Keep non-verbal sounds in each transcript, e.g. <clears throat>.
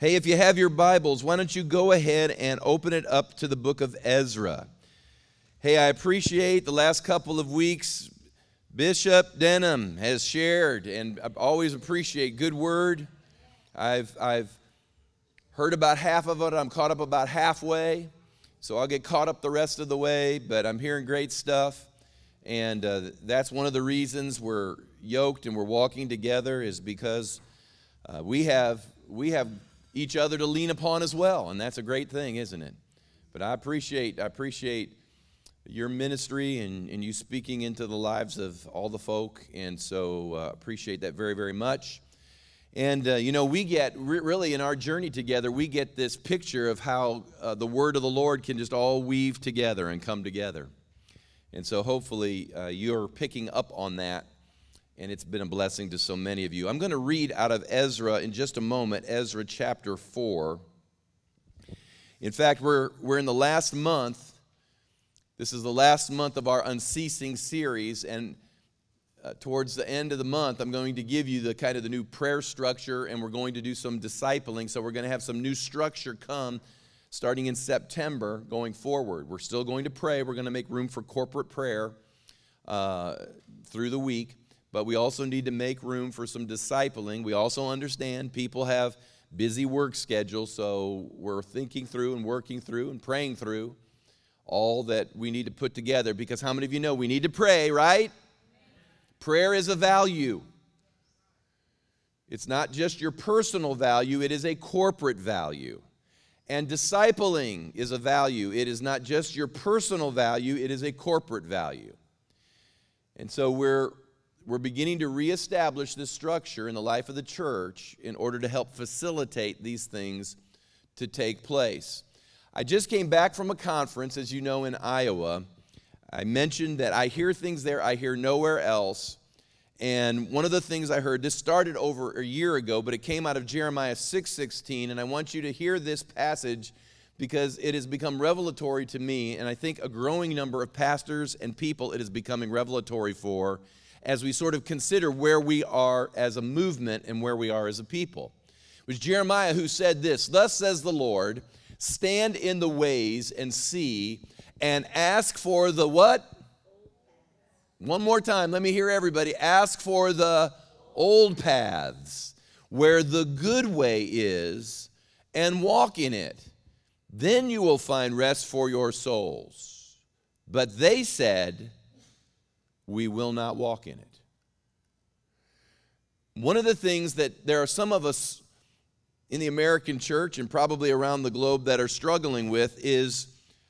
Hey, if you have your Bibles, why don't you go ahead and open it up to the book of Ezra? Hey, I appreciate the last couple of weeks. Bishop Denham has shared, and I always appreciate good word. I've, I've heard about half of it, I'm caught up about halfway, so I'll get caught up the rest of the way, but I'm hearing great stuff. And uh, that's one of the reasons we're yoked and we're walking together, is because uh, we, have, we have each other to lean upon as well, and that's a great thing, isn't it? But I appreciate, I appreciate your ministry and, and you speaking into the lives of all the folk, and so uh, appreciate that very, very much. And uh, you know, we get re- really in our journey together, we get this picture of how uh, the word of the Lord can just all weave together and come together. And so, hopefully, uh, you're picking up on that and it's been a blessing to so many of you. I'm going to read out of Ezra in just a moment, Ezra chapter 4. In fact, we're, we're in the last month. This is the last month of our unceasing series, and uh, towards the end of the month, I'm going to give you the kind of the new prayer structure, and we're going to do some discipling. So we're going to have some new structure come starting in September going forward. We're still going to pray. We're going to make room for corporate prayer uh, through the week but we also need to make room for some discipling. We also understand people have busy work schedules, so we're thinking through and working through and praying through all that we need to put together because how many of you know we need to pray, right? Prayer is a value. It's not just your personal value, it is a corporate value. And discipling is a value. It is not just your personal value, it is a corporate value. And so we're we're beginning to reestablish this structure in the life of the church in order to help facilitate these things to take place. I just came back from a conference, as you know, in Iowa. I mentioned that I hear things there I hear nowhere else. And one of the things I heard, this started over a year ago, but it came out of Jeremiah 6:16, and I want you to hear this passage because it has become revelatory to me, and I think a growing number of pastors and people it is becoming revelatory for as we sort of consider where we are as a movement and where we are as a people. It was Jeremiah who said this Thus says the Lord, stand in the ways and see, and ask for the what? One more time, let me hear everybody. Ask for the old paths where the good way is and walk in it. Then you will find rest for your souls. But they said, we will not walk in it. One of the things that there are some of us in the American church and probably around the globe that are struggling with is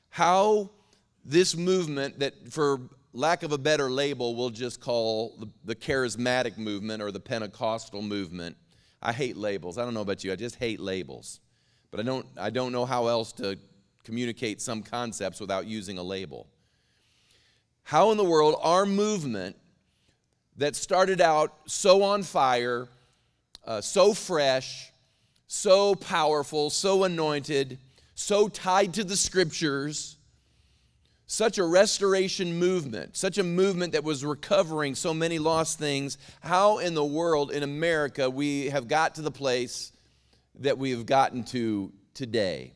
how this movement, that for lack of a better label, we'll just call the, the charismatic movement or the Pentecostal movement. I hate labels. I don't know about you, I just hate labels. But I don't, I don't know how else to communicate some concepts without using a label. How in the world our movement that started out so on fire, uh, so fresh, so powerful, so anointed, so tied to the scriptures, such a restoration movement, such a movement that was recovering so many lost things, how in the world in America we have got to the place that we have gotten to today.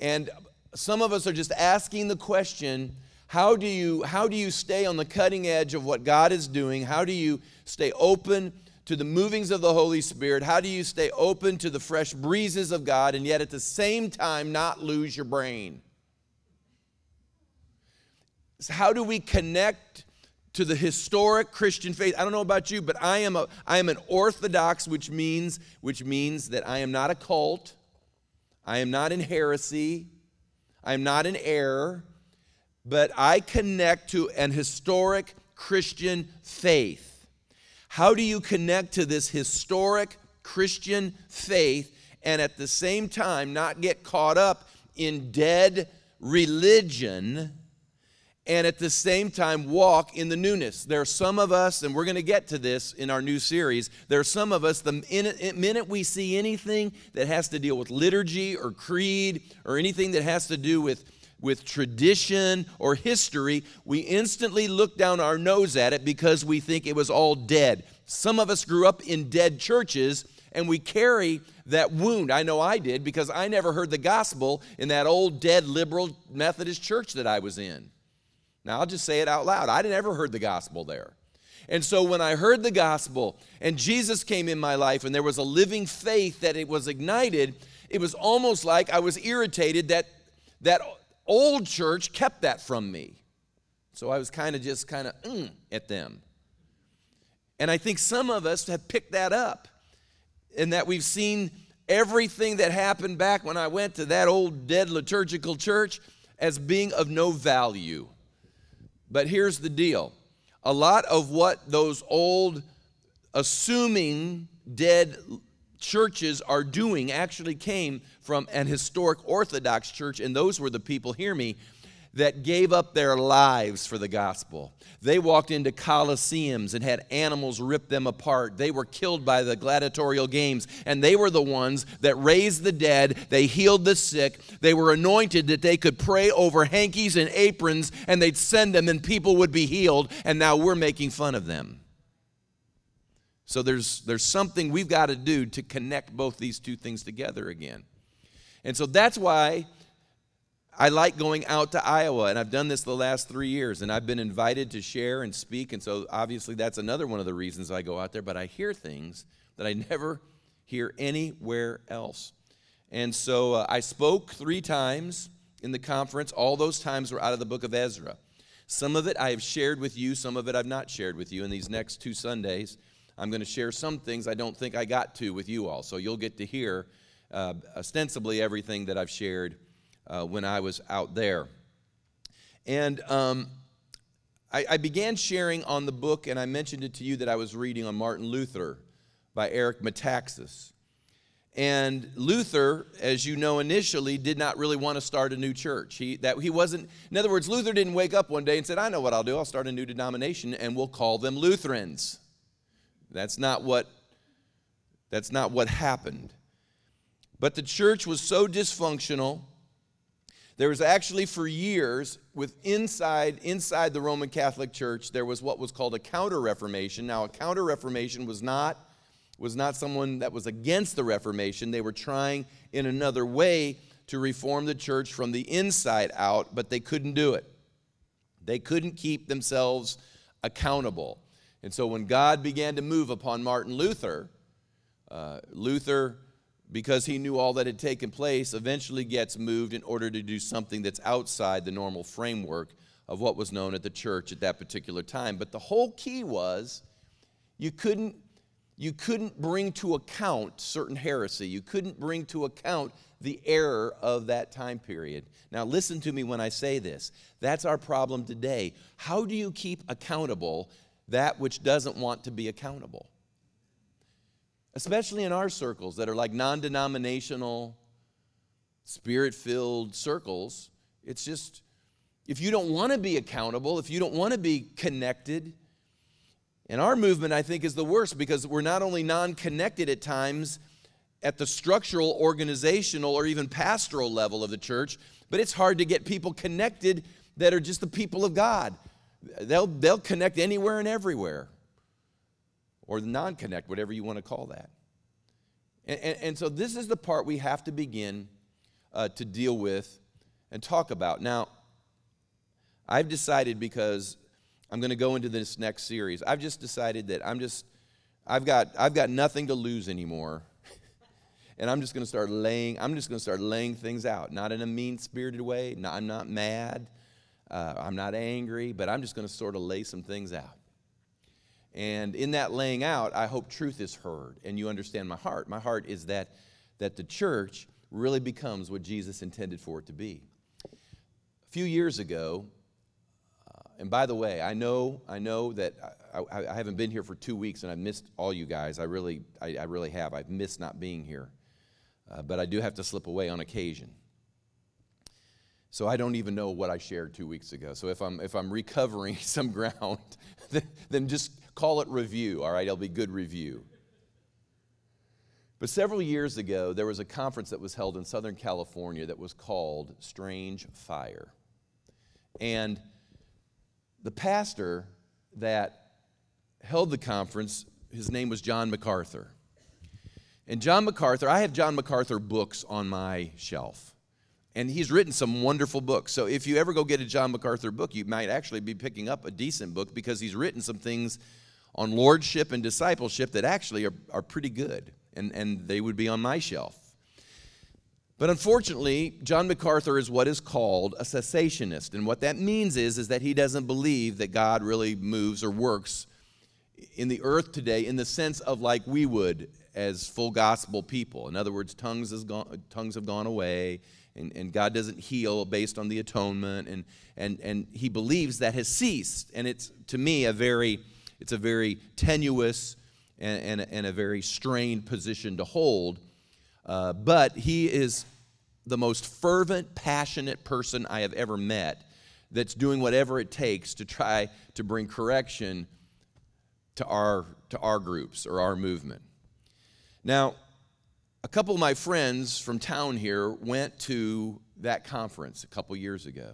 And some of us are just asking the question how do you how do you stay on the cutting edge of what God is doing? How do you stay open to the movings of the Holy Spirit? How do you stay open to the fresh breezes of God and yet at the same time not lose your brain? So how do we connect to the historic Christian faith? I don't know about you, but I am a I am an orthodox, which means which means that I am not a cult. I am not in heresy. I am not in error but I connect to an historic Christian faith. How do you connect to this historic Christian faith and at the same time not get caught up in dead religion and at the same time walk in the newness? There are some of us, and we're going to get to this in our new series. There are some of us, the minute we see anything that has to deal with liturgy or creed or anything that has to do with with tradition or history, we instantly look down our nose at it because we think it was all dead. Some of us grew up in dead churches, and we carry that wound. I know I did because I never heard the gospel in that old, dead, liberal Methodist church that I was in. Now, I'll just say it out loud. I never heard the gospel there. And so when I heard the gospel and Jesus came in my life and there was a living faith that it was ignited, it was almost like I was irritated that that old church kept that from me. So I was kind of just kind of mm, at them. And I think some of us have picked that up in that we've seen everything that happened back when I went to that old dead liturgical church as being of no value. But here's the deal a lot of what those old, assuming dead churches are doing actually came from an historic Orthodox church, and those were the people, hear me, that gave up their lives for the gospel. They walked into coliseums and had animals rip them apart. They were killed by the gladiatorial games, and they were the ones that raised the dead. They healed the sick. They were anointed that they could pray over hankies and aprons, and they'd send them, and people would be healed. And now we're making fun of them. So there's, there's something we've got to do to connect both these two things together again. And so that's why I like going out to Iowa, and I've done this the last three years, and I've been invited to share and speak, and so obviously that's another one of the reasons I go out there, but I hear things that I <laughs> never hear anywhere else. And so uh, I spoke three times in the conference. All those times were out of the book of Ezra. Some of it I have shared with you, some of it I've not shared with you. In these next two Sundays, I'm going to share some things I don't think I got to with you all. So you'll get to hear uh, ostensibly everything that I've shared uh, when I was out there. And um, I, I, began sharing on the book, and I mentioned it to you that I was reading on Martin Luther by Eric Metaxas. And Luther, as you know initially, did not really want to start a new church. He, that, he wasn't, in other words, Luther didn't wake up one day and said, I know what I'll do. I'll start a new denomination and we'll call them Lutherans. That's not what, that's not what happened. But the church was so dysfunctional there was actually for years with inside inside the Roman Catholic Church there was what was called a counter reformation. Now a counter reformation was not was not someone that was against the reformation. They were trying in another way to reform the church from the inside out, but they couldn't do it. They couldn't keep themselves accountable. And so when God began to move upon Martin Luther, uh, Luther because he knew all that had taken place, eventually gets moved in order to do something that's outside the normal framework of what was known at the church at that particular time. But the whole key was you couldn't, you couldn't bring to account certain heresy. You couldn't bring to account the error of that time period. Now, listen to me when I say this. That's our problem today. How do you keep accountable that which doesn't want to be accountable? Especially in our circles that are like non denominational, spirit filled circles. It's just, if you don't want to be accountable, if you don't want to be connected, and our movement, I think, is the worst because we're not only non connected at times at the structural, organizational, or even pastoral level of the church, but it's hard to get people connected that are just the people of God. They'll, they'll connect anywhere and everywhere or the non connect, whatever you want to call that. And, and, and, so, this is the part we have to begin uh, to deal with and talk about. Now, I've decided because I'm going to go into this next series, I've just decided that I'm just, I've got, I've got nothing to lose anymore. <laughs> and I'm just going to start laying, I'm just going to start laying things out, not in a mean spirited way. Not, I'm not mad. Uh, I'm not angry, but I'm just going to sort of lay some things out. And in that laying out, I hope truth is heard and you understand my heart. My heart is that, that the church really becomes what Jesus intended for it to be. A few years ago, uh, and by the way, I know, I know that I, I, I, haven't been here for two weeks and I've missed all you guys. I really, I, I really have. I've missed not being here. Uh, but I do have to slip away on occasion. So I don't even know what I shared two weeks ago. So if I'm, if I'm recovering <laughs> some ground, <laughs> then just call it review, all right? It'll be good review. But several years ago, there was a conference that was held in Southern California that was called Strange Fire. And the pastor that held the conference, his name was John MacArthur. And John MacArthur, I have John MacArthur books on my shelf. And he's written some wonderful books. So if you ever go get a John MacArthur book, you might actually be picking up a decent book because he's written some things on lordship and discipleship that actually are, are pretty good. And, and they would be on my shelf. But unfortunately, John MacArthur is what is called a cessationist. And what that means is, is that he doesn't believe that God really moves or works in the earth today in the sense of like we would as full gospel people. In other words, tongues, has gone, tongues have gone away, and, and God doesn't heal based on the atonement, and, and, and he believes that has ceased. And it's, to me, a very, it's a very tenuous and, and, and a very strained position to hold. Uh, but he is the most fervent, passionate person I have ever met that's doing whatever it takes to try to bring correction to our, to our groups or our movement. Now, a couple of my friends from town here went to that conference a couple years ago.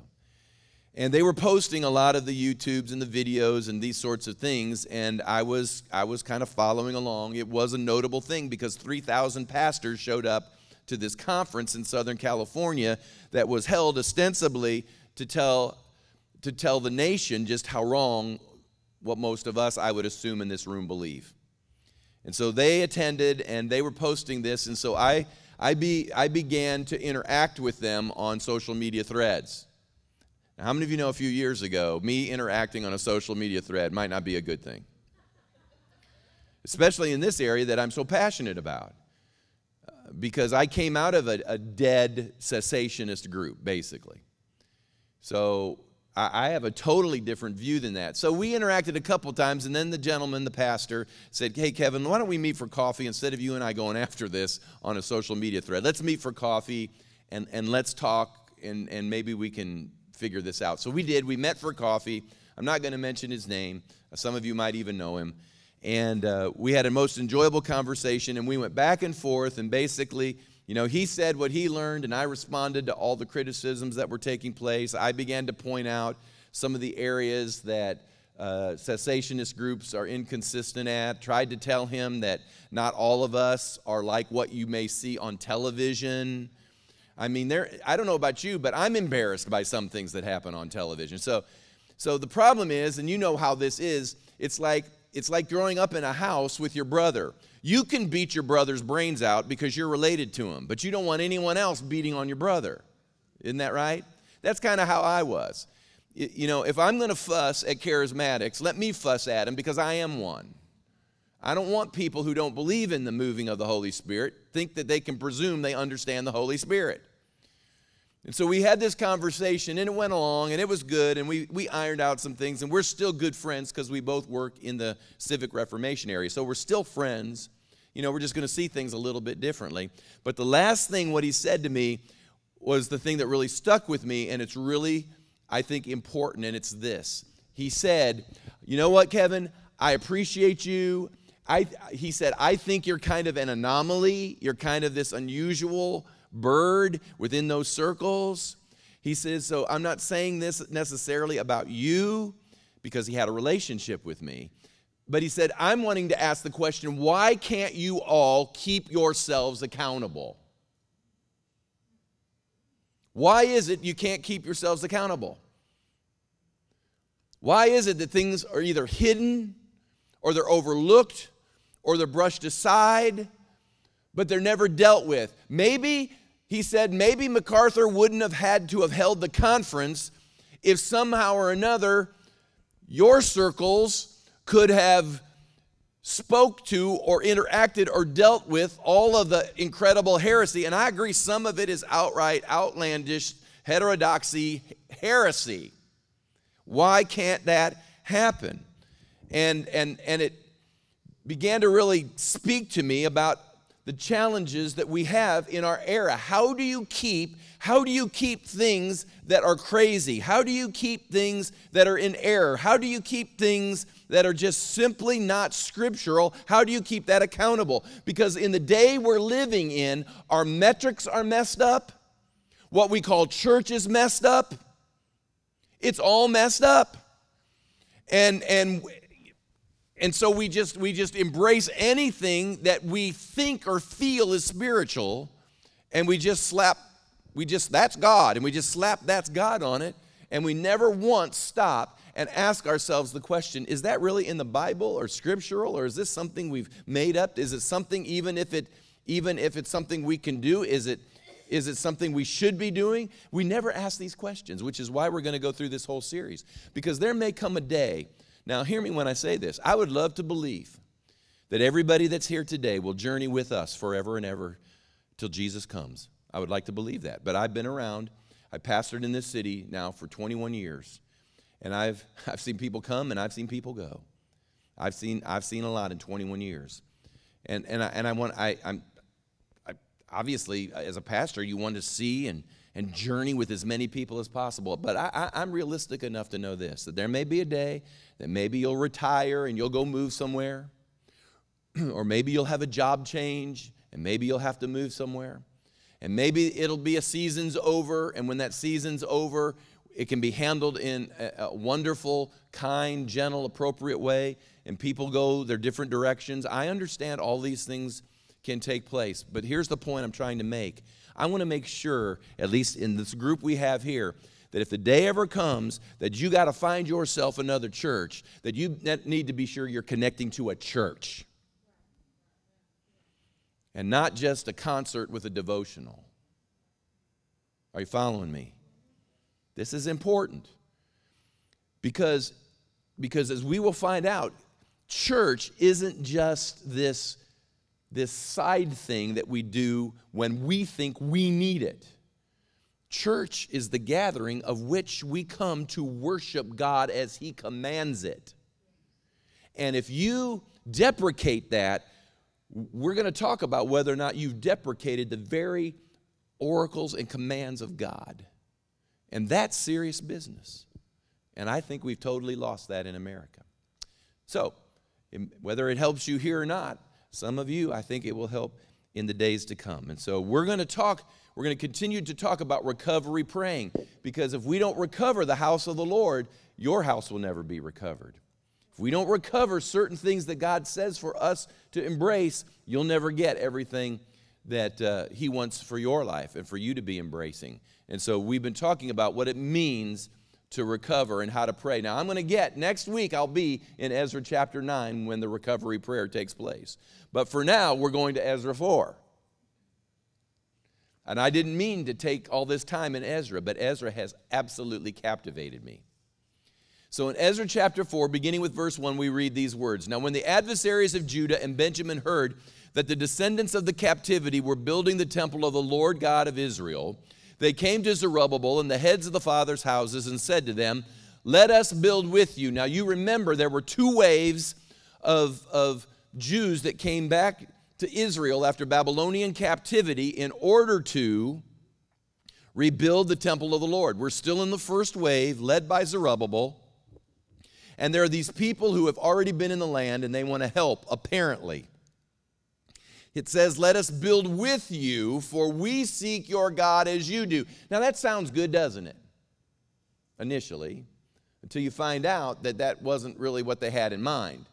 And they were posting a lot of the YouTubes and the videos and these sorts of things, and I was I was kind of following along. It was a notable thing because 3,000 pastors showed up to this conference in Southern California that was held ostensibly to tell to tell the nation just how wrong what most of us, I would assume, in this room believe. And so they attended and they were posting this. And so I, I, be, I began to interact with them on social media threads. Now, how many of you know a few years ago, me interacting on a social media thread might not be a good thing? Especially in this area that I'm so passionate about. Uh, because I came out of a, a dead cessationist group, basically. So I have a totally different view than that. So we interacted a couple times, and then the gentleman, the pastor, said, Hey, Kevin, why don't we meet for coffee instead of you and I going after this on a social media thread? Let's meet for coffee and, and let's talk, and, and maybe we can figure this out. So we did. We met for coffee. I'm not going to mention his name, some of you might even know him. And uh, we had a most enjoyable conversation, and we went back and forth, and basically, you know, he said what he learned, and I responded to all the criticisms that were taking place. I began to point out some of the areas that uh, cessationist groups are inconsistent at. Tried to tell him that not all of us are like what you may see on television. I mean, there. I don't know about you, but I'm embarrassed by some things that happen on television. So, so the problem is, and you know how this is. It's like it's like growing up in a house with your brother. You can beat your brother's brains out because you're related to him, but you don't want anyone else beating on your brother. Isn't that right? That's kind of how I was. You know, if I'm going to fuss at charismatics, let me fuss at them because I am one. I don't want people who don't believe in the moving of the Holy Spirit think that they can presume they understand the Holy Spirit. And so we had this conversation and it went along and it was good and we, we ironed out some things and we're still good friends because we both work in the civic reformation area. So we're still friends. You know, we're just going to see things a little bit differently. But the last thing, what he said to me, was the thing that really stuck with me and it's really, I think, important and it's this. He said, You know what, Kevin? I appreciate you. I, he said, I think you're kind of an anomaly. You're kind of this unusual bird within those circles. He says, So I'm not saying this necessarily about you because he had a relationship with me. But he said, I'm wanting to ask the question why can't you all keep yourselves accountable? Why is it you can't keep yourselves accountable? Why is it that things are either hidden or they're overlooked or they're brushed aside, but they're never dealt with? Maybe he said maybe MacArthur wouldn't have had to have held the conference if somehow or another your circles could have spoke to or interacted or dealt with all of the incredible heresy. And i agree some of it is outright outlandish heterodoxy heresy. Why can't that happen? And and and it began to really speak to me about the challenges that we have in our era. How do you keep how do you keep things that are crazy? How do you keep things that are in error? How do you keep things that are just simply not scriptural? How do you keep that accountable? Because in the day we're living in, our metrics are messed up. What we call church is messed up. It's all messed up. And and and so we just we just embrace anything that we think or feel is spiritual and we just slap we just that's god and we just slap that's god on it and we never once stop and ask ourselves the question is that really in the bible or scriptural or is this something we've made up? Is it something even if it even if it's something we can do is it is it something we should be doing? We never ask these questions which is why we're going to go through this whole series because there may come a day now, hear me when I say this. I would love to believe that everybody that's here today will journey with us forever and ever till Jesus comes. I would like to believe that. But I've been around. I pastored in this city now for 21 years. And I've, <laughs> I've seen people come and I've seen people go. I've seen, I've seen a lot in 21 years. And, and, I, and I want, I, I'm, I, obviously, as a pastor, you want to see and, and journey with as many people as possible. But I, I, am realistic enough to know this that there may be a day that maybe you'll retire and you'll go move somewhere, <clears throat> or maybe you'll have a job change and maybe you'll have to move somewhere. And maybe it'll be a season's over, and when that season's over, it can be handled in a, wonderful, kind, gentle, appropriate way, and people go their different directions. I understand all these things can take place, but here's the point I'm trying to make I want to make sure, at least in this group we have here, that if the day ever comes that you got to find yourself another church, that you need to be sure you're connecting to a church and not just a concert with a devotional. Are you following me? This is important because, because as we will find out, church isn't just this this side thing that we do when we think we need it. Church is the gathering of which we come to worship God as He commands it. And if you deprecate that, we're going to talk about whether or not you've deprecated the very oracles and commands of God. And that's serious business. And I think we've totally lost that in America. So, whether it helps you here or not, some of you, I think it will help in the days to come. And so we're going to talk, we're going to continue to talk about recovery praying because if we don't recover the house of the Lord, your house will never be recovered. If we don't recover certain things that God says for us to embrace, you'll never get everything that uh, He wants for your life and for you to be embracing. And so we've been talking about what it means to recover and how to pray. Now, I'm going to get, next week, I'll be in Ezra chapter 9 when the recovery prayer takes place. But for now, we're going to Ezra 4. And I didn't mean to take all this time in Ezra, but Ezra has absolutely captivated me. So in Ezra chapter 4, beginning with verse 1, we read these words Now, when the adversaries of Judah and Benjamin heard that the descendants of the captivity were building the temple of the Lord God of Israel, they came to Zerubbabel and the heads of the fathers' houses and said to them, Let us build with you. Now, you remember there were two waves of, of Jews that came back to Israel after Babylonian captivity in order to rebuild the temple of the Lord. We're still in the first wave, led by Zerubbabel. And there are these people who have already been in the land and they want to help, apparently. It says, Let us build with you, for we seek your God as you do. Now that sounds good, doesn't it? Initially, until you find out that that wasn't really what they had in mind.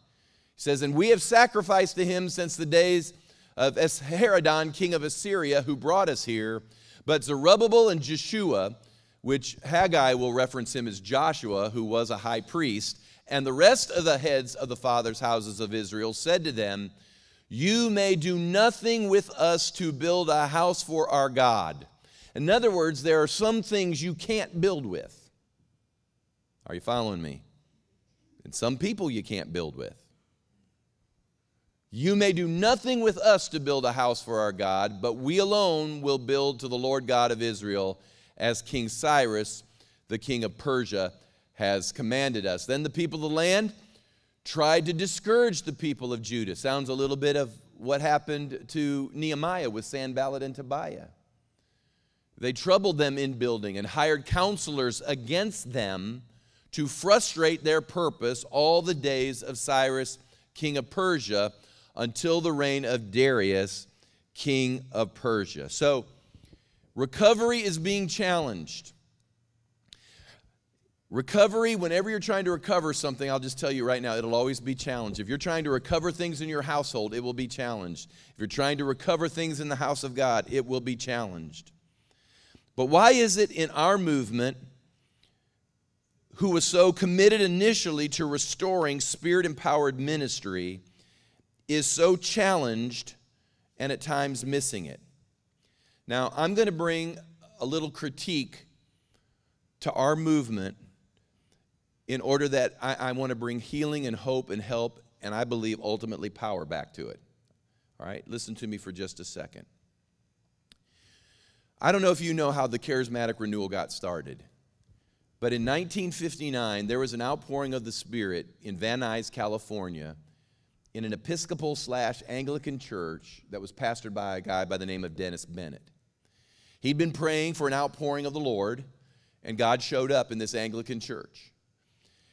He says, And we have sacrificed to him since the days of Esarhaddon, king of Assyria, who brought us here. But Zerubbabel and Jeshua, which Haggai will reference him as Joshua, who was a high priest, and the rest of the heads of the fathers' houses of Israel said to them, you may do nothing with us to build a house for our God. In other words, there are some things you can't build with. Are you following me? And some people you can't build with. You may do nothing with us to build a house for our God, but we alone will build to the Lord God of Israel as King Cyrus, the king of Persia, has commanded us. Then the people of the land tried to discourage the people of Judah. Sounds a little bit of what happened to Nehemiah with Sanballat and Tobiah. They troubled them in building and hired counselors against them to frustrate their purpose all the days of Cyrus, king of Persia, until the reign of Darius, king of Persia. So, recovery is being challenged. Recovery, whenever you're trying to recover something, I'll just tell you right now, it'll always be challenged. If you're trying to recover things in your household, it will be challenged. If you're trying to recover things in the house of God, it will be challenged. But why is it in our movement, who was so committed initially to restoring spirit empowered ministry, is so challenged and at times missing it? Now, I'm going to bring a little critique to our movement in order that I, I want to bring healing and hope and help, and I believe ultimately power back to it. All right, listen to me for just a second. I don't know if you know how the charismatic renewal got started, but in 1959, there was an outpouring of the Spirit in Van Nuys, California, in an Episcopal slash Anglican church that was pastored by a guy by the name of Dennis Bennett. He'd been praying for an outpouring of the Lord, and God showed up in this Anglican church.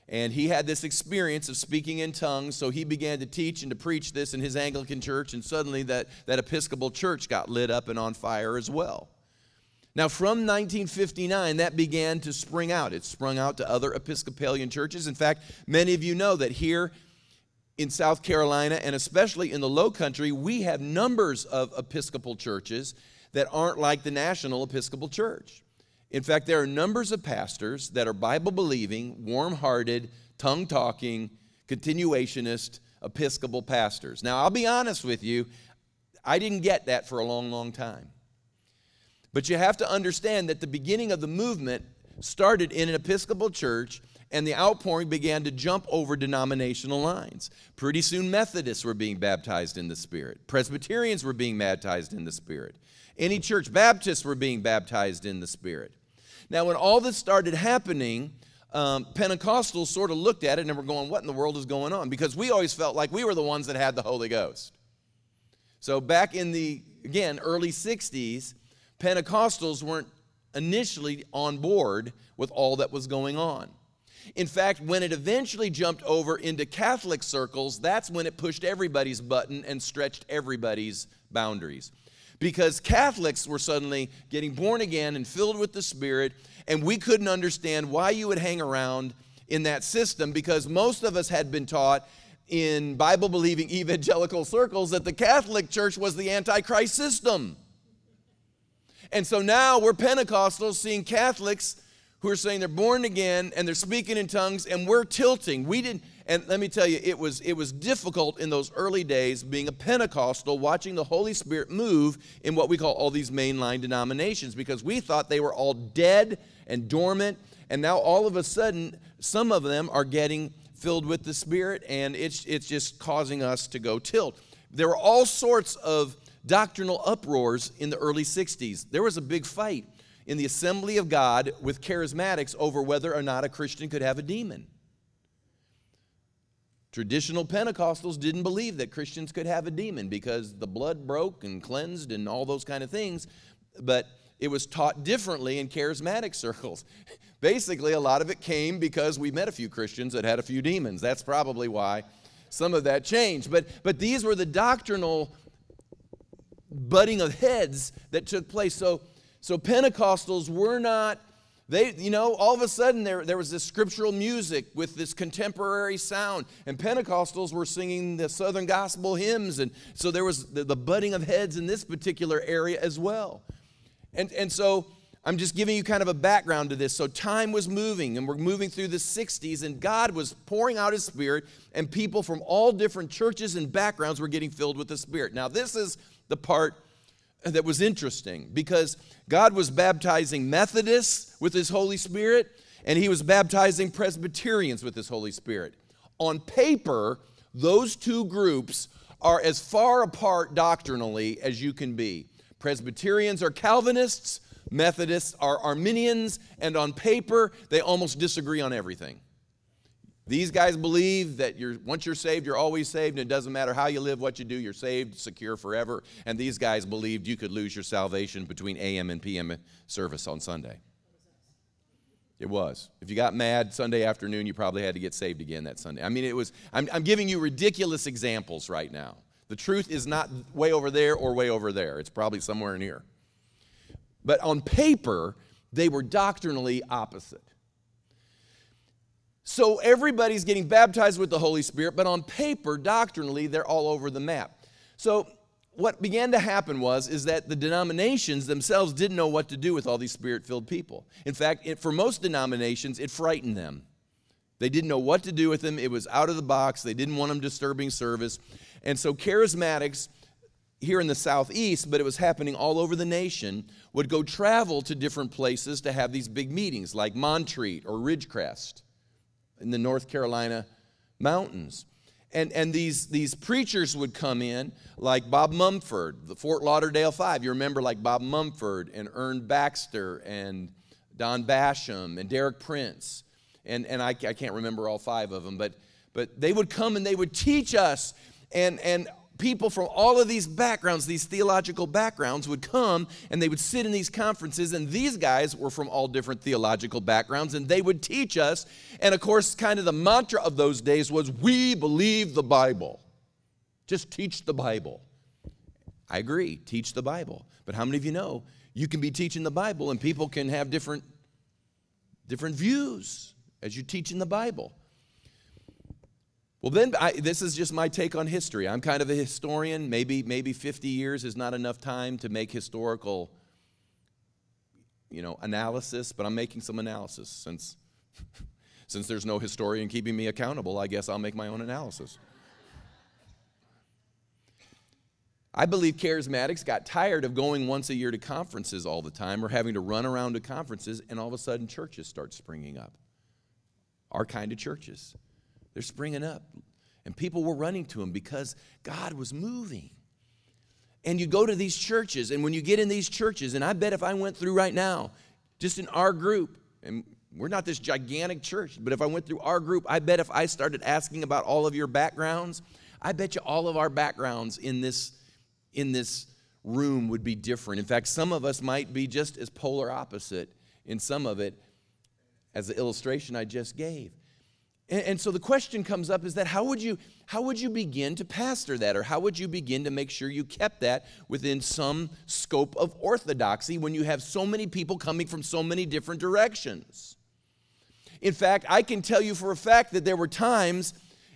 And he had this experience of speaking in tongues, so he began to teach and to preach this in his Anglican church, and suddenly that, that Episcopal church got lit up and on fire as well. Now, from 1959, that began to spring out. It sprung out to other Episcopalian churches. In fact, many of you know that here in South Carolina, and especially in the low country, we have numbers of Episcopal churches that aren't like the National Episcopal Church. In fact, there are numbers of pastors that are Bible believing, warm hearted, tongue talking, continuationist Episcopal pastors. Now, I'll be honest with you, I didn't get that for a long, long time. But you have to understand that the beginning of the movement started in an Episcopal church and the outpouring began to jump over denominational lines. Pretty soon, Methodists were being baptized in the Spirit, Presbyterians were being baptized in the Spirit, any church Baptists were being baptized in the Spirit. Now, when all this started happening, um, Pentecostals sort of looked at it and were going, What in the world is going on? Because we always felt like we were the ones that had the Holy Ghost. So, back in the, again, early 60s, Pentecostals weren't initially on board with all that was going on. In fact, when it eventually jumped over into Catholic circles, that's when it pushed everybody's button and stretched everybody's boundaries because Catholics were suddenly getting born again and filled with the Spirit, and we couldn't understand why you would hang around in that system because most of us had been taught in Bible believing evangelical circles that the Catholic Church was the Antichrist system. And so now we're Pentecostals seeing Catholics who are saying they're born again and they're speaking in tongues, and we're tilting. We didn't, and let me tell you, it was, it was difficult in those early days being a Pentecostal, watching the Holy Spirit move in what we call all these mainline denominations because we thought they were all dead and dormant. And now all of a sudden, some of them are getting filled with the Spirit, and it's, it's just causing us to go tilt. There were all sorts of doctrinal uproars in the early 60s. There was a big fight in the assembly of God with charismatics over whether or not a Christian could have a demon. Traditional Pentecostals didn't believe that Christians could have a demon because the blood broke and cleansed and all those kind of things, but it was taught differently in charismatic <laughs> circles. Basically, a lot of it came because we met a few Christians that had a few demons. That's probably why some of that changed. But, but these were the doctrinal butting of heads that took place. So, so Pentecostals were not they, you know, all of a sudden there, there was this scriptural music with this contemporary sound, and Pentecostals were singing the Southern gospel hymns, and so there was the, the butting of heads in this particular area as well. And, and so I'm just giving you kind of a background to this. So time was moving, and we're moving through the 60s, and God was pouring out His Spirit, and people from all different churches and backgrounds were getting filled with the Spirit. Now, this is the part that was interesting because God was baptizing Methodists with His Holy Spirit and He was baptizing Presbyterians with His Holy Spirit. On paper, those two groups are as far apart doctrinally as you can be. Presbyterians are Calvinists, Methodists are Arminians, and on paper, they almost disagree on everything. These guys believe that you're, once you're saved, you're always saved, and it doesn't matter how you live, what you do, you're saved, secure forever. And these guys believed you could lose your salvation between AM and PM service on Sunday. It was. If you got mad Sunday afternoon, you probably had to get saved again that Sunday. I mean, it was, I'm, I'm giving you ridiculous examples right now. The truth is not way over there or way over there, it's probably somewhere in here. But on paper, they were doctrinally opposite. So everybody's getting baptized with the Holy Spirit, but on paper, doctrinally, they're all over the map. So what began to happen was is that the denominations themselves didn't know what to do with all these spirit-filled people. In fact, it, for most denominations, it frightened them. They didn't know what to do with them. It was out of the box. They didn't want them disturbing service. And so charismatics here in the southeast, but it was happening all over the nation, would go travel to different places to have these big meetings like Montreat or Ridgecrest in the North Carolina mountains. And, and these, these preachers would come in, like Bob Mumford, the Fort Lauderdale Five. You remember, like Bob Mumford and Ern Baxter and Don Basham and Derek Prince. And, and I, I can't remember all five of them, but, but they would come and they would teach us. And, and people from all of these backgrounds, these theological backgrounds, would come and they would sit in these conferences. And these guys were from all different theological backgrounds and they would teach us. And of course, kind of the mantra of those days was, We believe the Bible. Just teach the Bible. I agree, teach the Bible. But how many of you know you can be teaching the Bible and people can have different, different views as you're teaching the Bible? Well, then, I, this is just my take on history. I'm kind of a historian. Maybe, maybe 50 years is not enough time to make historical, you know, analysis, but I'm making some analysis since, <laughs> since there's no historian keeping me accountable. I guess I'll make my own analysis. I believe charismatics got tired of going once a year to conferences all the time or having to run around to conferences, and all of a sudden churches start springing up. Our kind of churches. They're springing up. And people were running to him because God was moving. And you go to these churches, and when you get in these churches, and I bet if I went through right now, just in our group, and we're not this gigantic church, but if I went through our group, I bet if I started asking about all of your backgrounds, I bet you all of our backgrounds in this, in this room would be different. In fact, some of us might be just as polar opposite in some of it as the illustration I just gave. And, and so the question comes up is that how would you how would you begin to pastor that or how would you begin to make sure you kept that within some scope of orthodoxy when you have so many people coming from so many different directions? In fact, I can tell you for a fact that there were times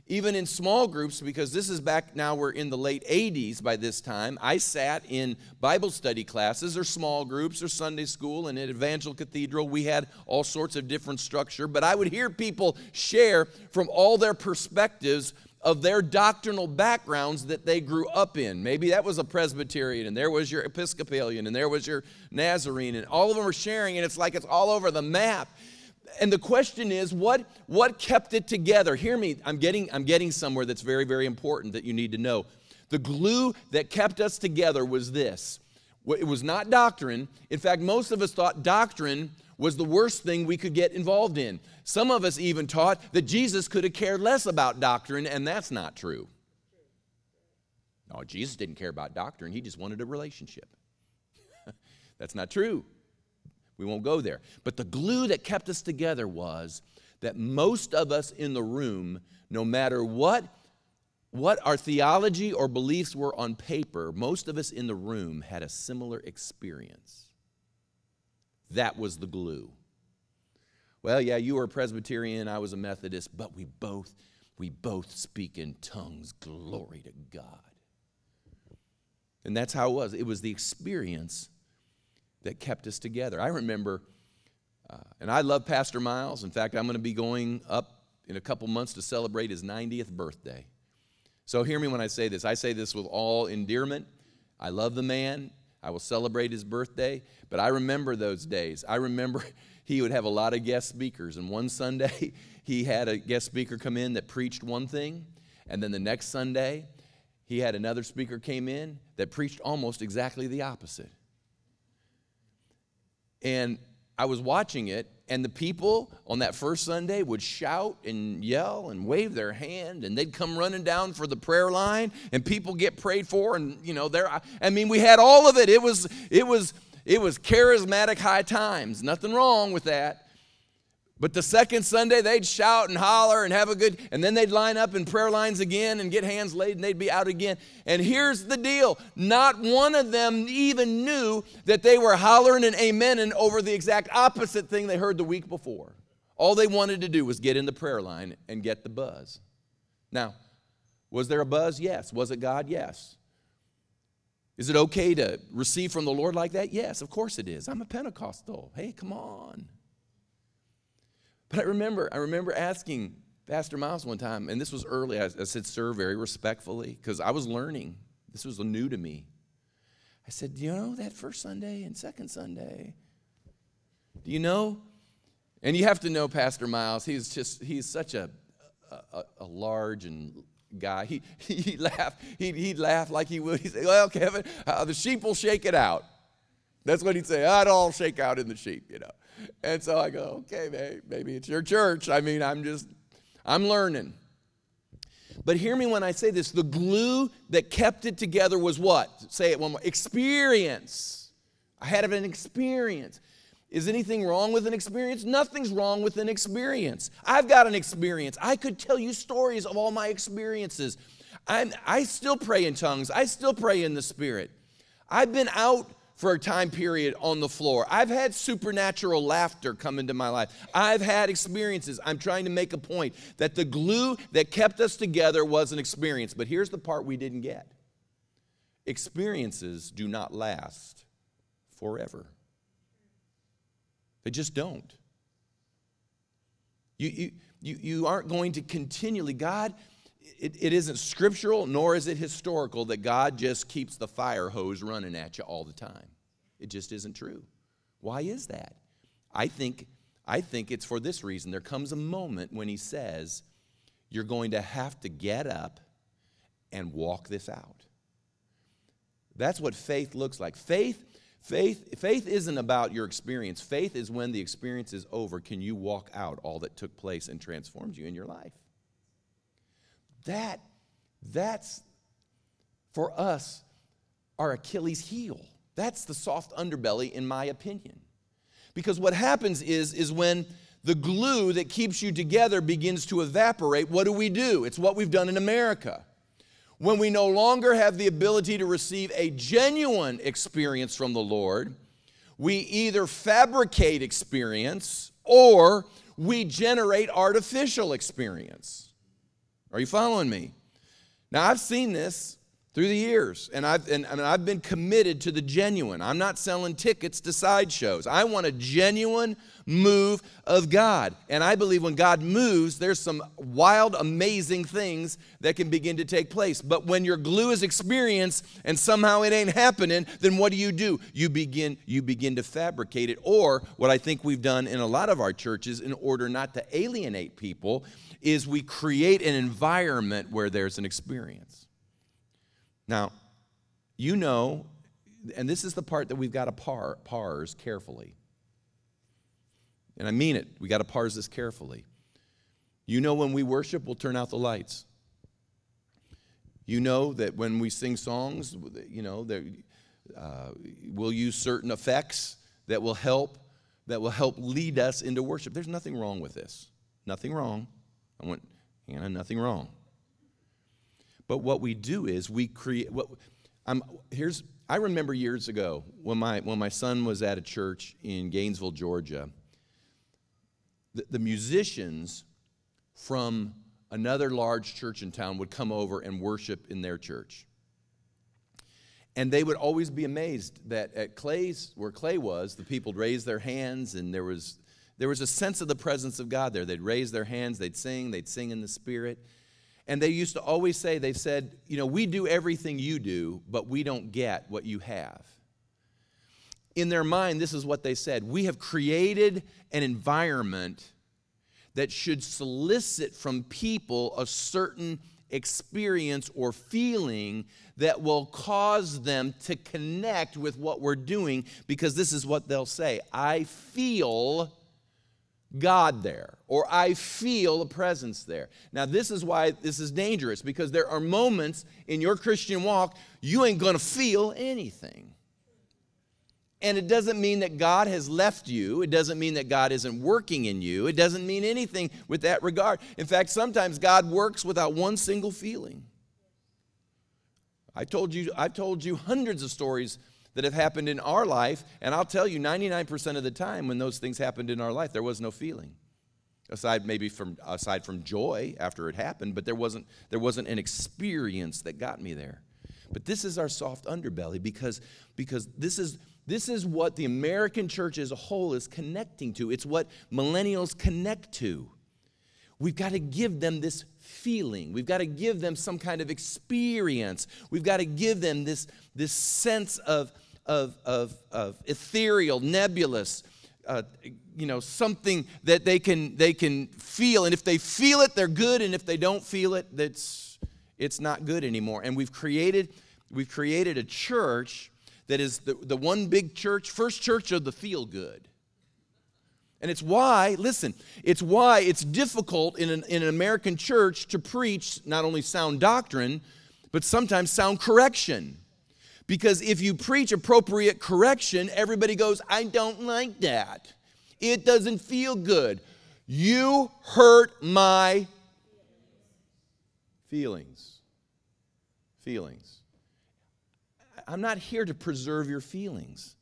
even in small groups, because this is back now, we're in the late 80s by this time. I sat in Bible study classes or small groups or Sunday school and at Evangel Cathedral. We had all sorts of different structure, but I would hear people share from all their perspectives of their doctrinal backgrounds that they grew up in. Maybe that was a Presbyterian, and there was your Episcopalian, and there was your Nazarene, and all of them are sharing, and it's like it's all over the map and the question is what what kept it together? Hear me i'm getting i'm getting somewhere that's very very important that you need to know. The glue that kept us together was this. It was not doctrine. In fact most of us thought doctrine was the worst thing we could get involved in. Some of us even taught that jesus could have cared less about doctrine and that's not true. No jesus didn't care about doctrine. He just wanted a relationship. <laughs> That's not true we won't go there. But the glue that kept us together was that most of us in the room, no matter what, what our theology or beliefs were on paper, most of us in the room had a similar experience. That was the glue. Well, yeah, you were a Presbyterian, I was a Methodist, but we both we both speak in tongues. Glory to God. And that's how it was. It was the experience that kept us together. I remember, uh, and I love Pastor Miles. In fact, I'm going to be going up in a couple months to celebrate his 90th birthday. So hear me when I say this. I say this with all endearment. I love the man. I will celebrate his birthday. But I remember those days. I remember <laughs> he would have a lot of guest speakers. And one Sunday, <laughs> he had a guest speaker come in that preached one thing. And then the next Sunday, he had another speaker came in that preached almost exactly the opposite. And I was watching it, and the people on that first Sunday would shout and yell and wave their hand, and they'd come running down for the prayer line, and people get prayed for, and you know, there. I mean, we had all of it. It was, it was, it was charismatic high times. Nothing wrong with that. But the second Sunday, they'd shout and holler and have a good, and then they'd line up in prayer lines again and get hands laid and they'd be out again. And here's the deal not one of them even knew that they were hollering and amening over the exact opposite thing they heard the week before. All they wanted to do was get in the prayer line and get the buzz. Now, was there a buzz? Yes. Was it God? Yes. Is it okay to receive from the Lord like that? Yes, of course it is. I'm a Pentecostal. Hey, come on. But I remember, I remember asking Pastor Miles one time, and this was early. I, I said, "Sir," very respectfully, because I was learning. This was new to me. I said, "Do you know that first Sunday and second Sunday? Do you know?" And you have to know Pastor Miles. He's just he's such a a, a large and guy. He <laughs> he laugh. He he'd laugh like he would. He'd say, "Well, Kevin, uh, the sheep will shake it out." That's what he'd say. I'd all shake out in the sheep, you know. And so I go, okay, maybe, maybe it's your church. I mean, I'm just, I'm learning. But hear me when I say this the glue that kept it together was what? Say it one more experience. I had an experience. Is anything wrong with an experience? Nothing's wrong with an experience. I've got an experience. I could tell you stories of all my experiences. I'm, I still pray in tongues, I still pray in the Spirit. I've been out for a time period on the floor. I've had supernatural laughter come into my life. I've had experiences. I'm trying to make a point that the glue that kept us together was an experience. But here's the part we didn't get experiences do not last forever, they just don't. You, you, you, you aren't going to continually, God it, it isn't scriptural nor is it historical that God just keeps the fire hose running at you all the time. It just isn't true. Why is that? I think, I think it's for this reason. There comes a moment when He says, You're going to have to get up and walk this out. That's what faith looks like. Faith, faith, faith isn't about your experience. Faith is when the experience is over, can you walk out all that took place and transformed you in your life? That, that's for us our Achilles heel. That's the soft underbelly, in my opinion. Because what happens is, is when the glue that keeps you together begins to evaporate, what do we do? It's what we've done in America. When we no longer have the ability to receive a genuine experience from the Lord, we either fabricate experience or we generate artificial experience. Are you following me? Now, I've seen this through the years, and I've, and, and I've been committed to the genuine. I'm not selling tickets to sideshows. I want a genuine move of God. And I believe when God moves, there's some wild, amazing things that can begin to take place. But when your glue is experienced and somehow it ain't happening, then what do you do? You begin, you begin to fabricate it. Or what I think we've done in a lot of our churches in order not to alienate people is we create an environment where there's an experience. Now, you know, and this is the part that we've got to par, parse carefully. And I mean it, we got to parse this carefully. You know, when we worship, we'll turn out the lights. You know that when we sing songs, you know, that, uh, we'll use certain effects that will help that will help lead us into worship. There's nothing wrong with this. Nothing wrong. I went, Hannah, nothing wrong. But what we do is we create what I'm here's I remember years ago when my when my son was at a church in Gainesville, Georgia. The, the musicians from another large church in town would come over and worship in their church. And they would always be amazed that at Clay's, where Clay was, the people would raise their hands and there was there was a sense of the presence of God there. They'd raise their hands, they'd sing, they'd sing in the Spirit. And they used to always say, they've said, you know, we do everything you do, but we don't get what you have. In their mind, this is what they said We have created an environment that should solicit from people a certain experience or feeling that will cause them to connect with what we're doing because this is what they'll say I feel God there, or I feel a presence there. Now, this is why this is dangerous because there are moments in your Christian walk you ain't gonna feel anything. And it doesn't mean that God has left you. It doesn't mean that God isn't working in you. It doesn't mean anything with that regard. In fact, sometimes God works without one single feeling. I told you, I've told you hundreds of stories that have happened in our life. And I'll tell you, 99% of the time when those things happened in our life, there was no feeling. aside maybe from aside from joy after it happened but there wasn't there wasn't an experience that got me there but this is our soft underbelly because because this is this is what the american church as a whole is connecting to it's what millennials connect to we've got to give them this feeling we've got to give them some kind of experience we've got to give them this this sense of of of, of ethereal nebulous uh, you know something that they can they can feel. And if they feel it they're good. And if they don't feel it that's it's not good anymore. And we've created we've created a church that is the, the one big church first church of the feel good. And it's why listen it's why it's difficult in an, in an american church to preach not only sound doctrine but sometimes sound correction because if you preach appropriate correction, everybody goes, I don't like that. It doesn't feel good. You hurt my feelings. Feelings. I'm not here to preserve your feelings.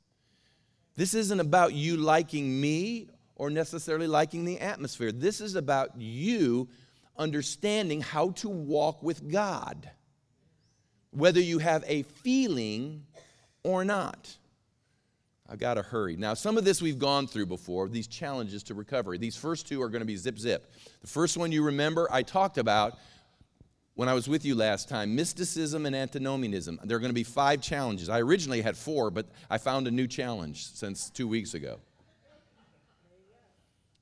This isn't about you liking me or necessarily liking the atmosphere. This is about you understanding how to walk with God whether you have a feeling or not. I've got to hurry. Now, some of this we've gone through before, these challenges to recovery. These first two are going to be zip zip. The first one you remember, I talked about when I was with you last time mysticism and antinomianism. There are going to be five challenges. I originally had four, but I found a new challenge since two weeks ago.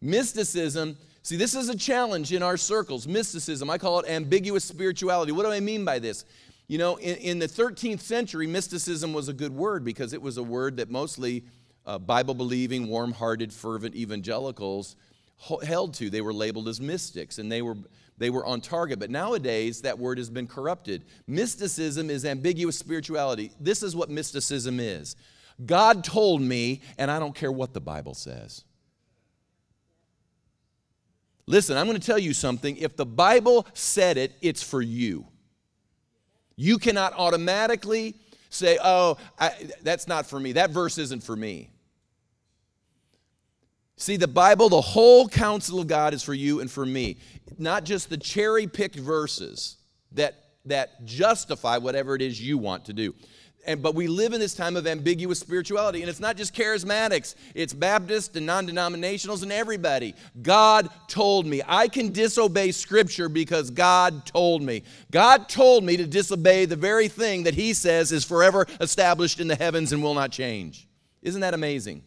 Mysticism, see, this is a challenge in our circles. Mysticism, I call it ambiguous spirituality. What do I mean by this? You know, in, in the 13th century, mysticism was a good word because it was a word that mostly uh, Bible believing, warm hearted, fervent evangelicals held to. They were labeled as mystics and they were, they were on target. But nowadays, that word has been corrupted. Mysticism is ambiguous spirituality. This is what mysticism is God told me, and I don't care what the Bible says. Listen, I'm going to tell you something. If the Bible said it, it's for you. You cannot automatically say, oh, I, that's not for me. That verse isn't for me. See, the Bible, the whole counsel of God is for you and for me, not just the cherry picked verses that, that justify whatever it is you want to do. And, but we live in this time of ambiguous spirituality, and it's not just charismatics, it's Baptists and non denominationals and everybody. God told me. I can disobey Scripture because God told me. God told me to disobey the very thing that He says is forever established in the heavens and will not change. Isn't that amazing?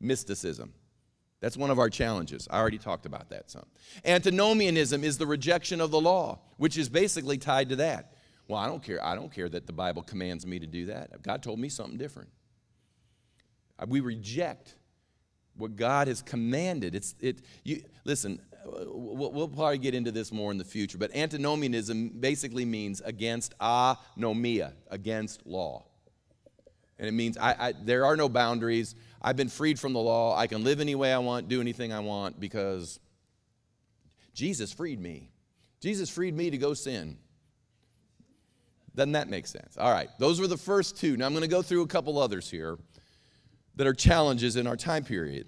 Mysticism. That's one of our challenges. I already talked about that some. Antinomianism is the rejection of the law, which is basically tied to that. Well, I don't care. I don't care that the Bible commands me to do that. God told me something different. We reject what God has commanded. It's it. You listen. We'll, we'll probably get into this more in the future, but antinomianism basically means against anomia, against law, and it means I, I, there are no boundaries. I've been freed from the law. I can live any way I want, do anything I want because Jesus freed me. Jesus freed me to go sin. Doesn't that make sense? All right, those were the first two. Now I'm going to go through a couple others here that are challenges in our time period.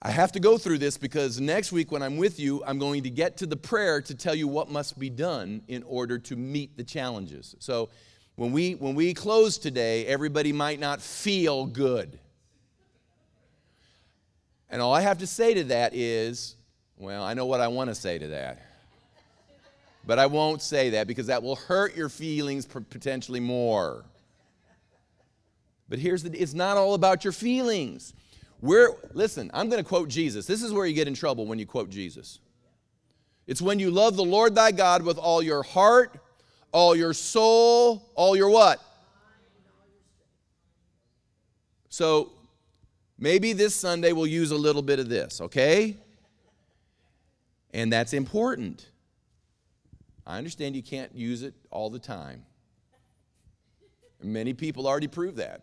I have to go through this because next week when I'm with you, I'm going to get to the prayer to tell you what must be done in order to meet the challenges. So when we when we close today, everybody might not feel good. And all I have to say to that is, well, I know what I want to say to that. But I won't say that because that will hurt your feelings potentially more. But here's the it's not all about your feelings. We're listen, I'm going to quote Jesus. This is where you get in trouble when you quote Jesus. It's when you love the Lord thy God with all your heart, all your soul, all your what? So maybe this Sunday we'll use a little bit of this, okay? And that's important. I understand you can't use it all the time. Many people already prove that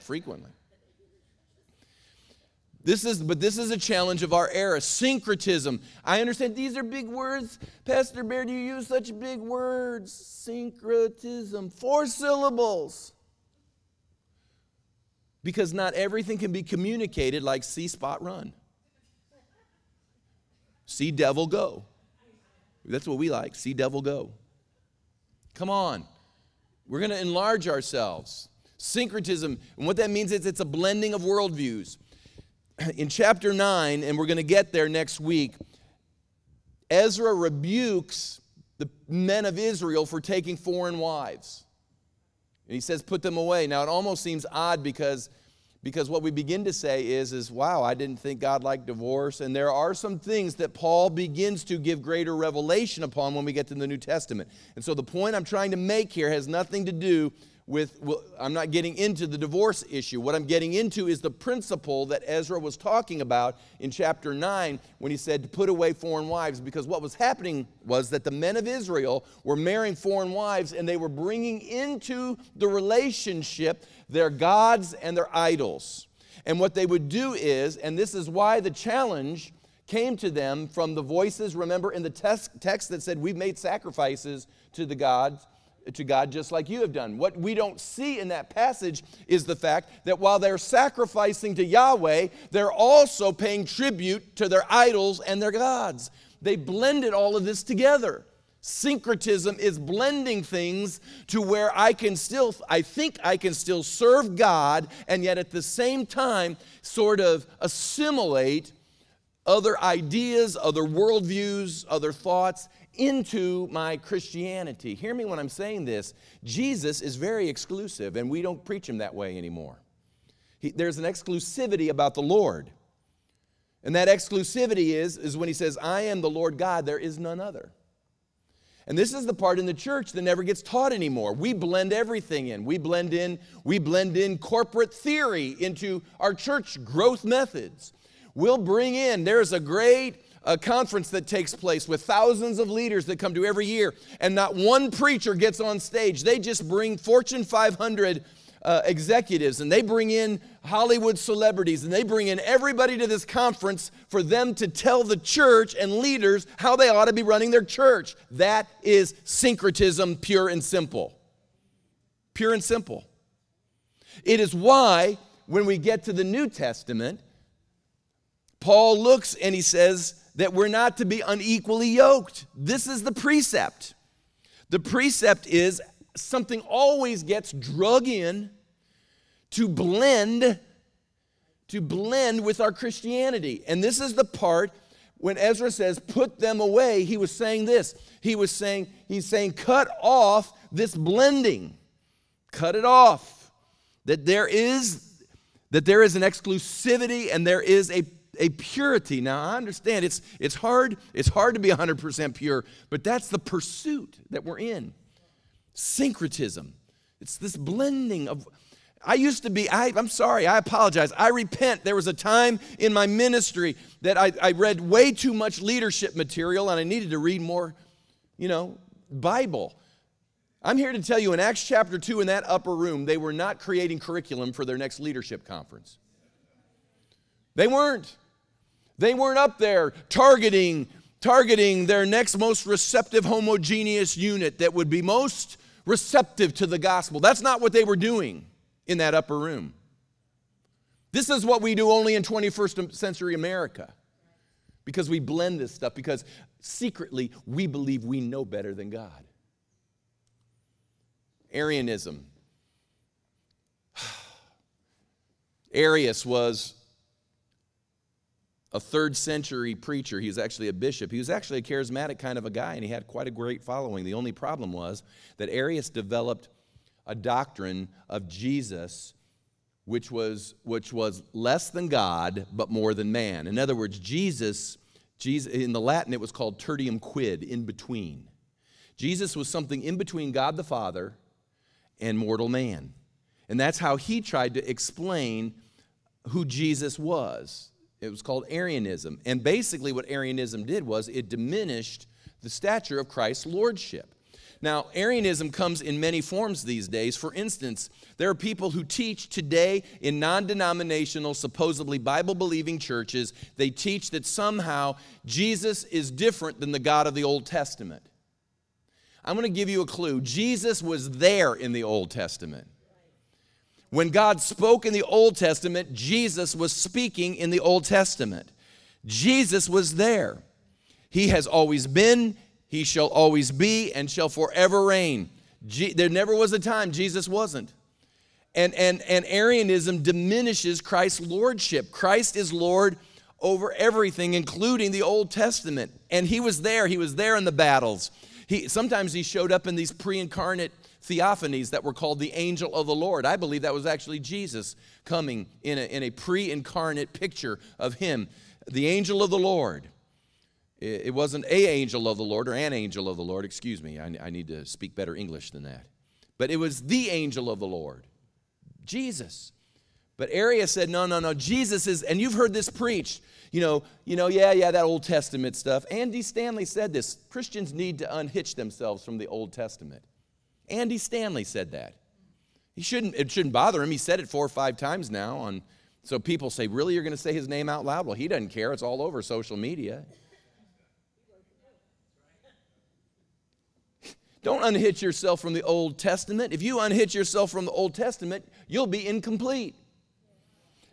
frequently. This is, but this is a challenge of our era. Syncretism. I understand these are big words. Pastor Bear, do you use such big words? Syncretism. Four syllables. Because not everything can be communicated like see, spot, run. See devil go. That's what we like. See devil go. Come on. We're going to enlarge ourselves. Syncretism, and what that means is it's a blending of worldviews. <clears throat> In chapter 9, and we're going to get there next week, Ezra rebukes the men of Israel for taking foreign wives. And he says, put them away. Now, it almost seems odd because because what we begin to say is is wow i didn't think god liked divorce. And there are some things that paul begins to give greater revelation upon when we get to the new testament. And so the point i'm trying to make here has nothing to do with, well, I'm not getting into the divorce issue. What I'm getting into is the principle that Ezra was talking about in chapter 9 when he said to put away foreign wives. Because what was happening was that the men of Israel were marrying foreign wives and they were bringing into the relationship their gods and their idols. And what they would do is, and this is why the challenge came to them from the voices, remember in the text that said, We've made sacrifices to the gods to God just like you have done. What we don't see in that passage is the fact that while they're sacrificing to Yahweh, they're also paying tribute to their idols and their gods. They blended all of this together. Syncretism is blending things to where I can still, I think I can still serve God and yet at the same time sort of assimilate other ideas, other worldviews, other thoughts into my Christianity. Hear me when I'm saying this. Jesus is very exclusive, and we don't preach him that way anymore. He, there's an exclusivity about the Lord. And that exclusivity is, is when he says, I am the Lord God, there is none other. And this is the part in the church that never gets taught anymore. We blend everything in. We blend in, we blend in corporate theory into our church growth methods. We'll bring in, there's a great a conference that takes place with thousands of leaders that come to every year, and not one preacher gets on stage. They just bring Fortune 500 uh, executives and they bring in Hollywood celebrities and they bring in everybody to this conference for them to tell the church and leaders how they ought to be running their church. That is syncretism, pure and simple. Pure and simple. It is why, when we get to the New Testament, Paul looks and he says, that we're not to be unequally yoked. This is the precept. The precept is something always gets drug in to blend to blend with our Christianity. And this is the part when Ezra says put them away, he was saying this. He was saying he's saying cut off this blending. Cut it off. That there is that there is an exclusivity and there is a a purity. Now, I understand it's, it's, hard, it's hard to be 100% pure, but that's the pursuit that we're in. Syncretism. It's this blending of. I used to be, I, am sorry, I apologize. I repent. There was a time in my ministry that I, I read way too much leadership material and I needed to read more, you know, Bible. I'm here to tell you in Acts chapter 2, in that upper room, they were not creating curriculum for their next leadership conference. They weren't. They weren't up there targeting targeting their next most receptive homogeneous unit that would be most receptive to the gospel. That's not what they were doing in that upper room. This is what we do only in 21st century America because we blend this stuff because secretly we believe we know better than God. Arianism. <sighs> Arius was a third century preacher. He was actually a bishop. He was actually a charismatic kind of a guy, and he had quite a great following. The only problem was that Arius developed a doctrine of Jesus which was, which was less than God, but more than man. In other words, Jesus, Jesus, in the Latin, it was called tertium quid, in between. Jesus was something in between God the Father and mortal man. And that's how he tried to explain who Jesus was. It was called Arianism. And basically, what Arianism did was it diminished the stature of Christ's lordship. Now, Arianism comes in many forms these days. For instance, there are people who teach today in non denominational, supposedly Bible believing churches, they teach that somehow Jesus is different than the God of the Old Testament. I'm going to give you a clue. Jesus was there in the Old Testament. When God spoke in the Old Testament, Jesus was speaking in the Old Testament. Jesus was there. He has always been, he shall always be, and shall forever reign. Je- there never was a time Jesus wasn't. And, and, and Arianism diminishes Christ's lordship. Christ is Lord over everything, including the Old Testament. And he was there, he was there in the battles. He, sometimes he showed up in these pre incarnate theophanies that were called the angel of the Lord. I believe that was actually Jesus coming in a, in a pre incarnate picture of him, the angel of the Lord. It, wasn't a angel of the Lord or an angel of the Lord, excuse me. I, I need to speak better English than that. But it was the angel of the Lord, Jesus. But Arius said, no, no, no, Jesus is, and you've heard this preached. You know, you know, yeah, yeah, that Old Testament stuff. Andy Stanley said this. Christians need to unhitch themselves from the Old Testament. Andy Stanley said that. He shouldn't, it shouldn't bother him. He said it four or five times now on so people say, Really, you're gonna say his name out loud? Well, he doesn't care, it's all over social media. Don't unhitch yourself from the Old Testament. If you unhitch yourself from the Old Testament, you'll be incomplete.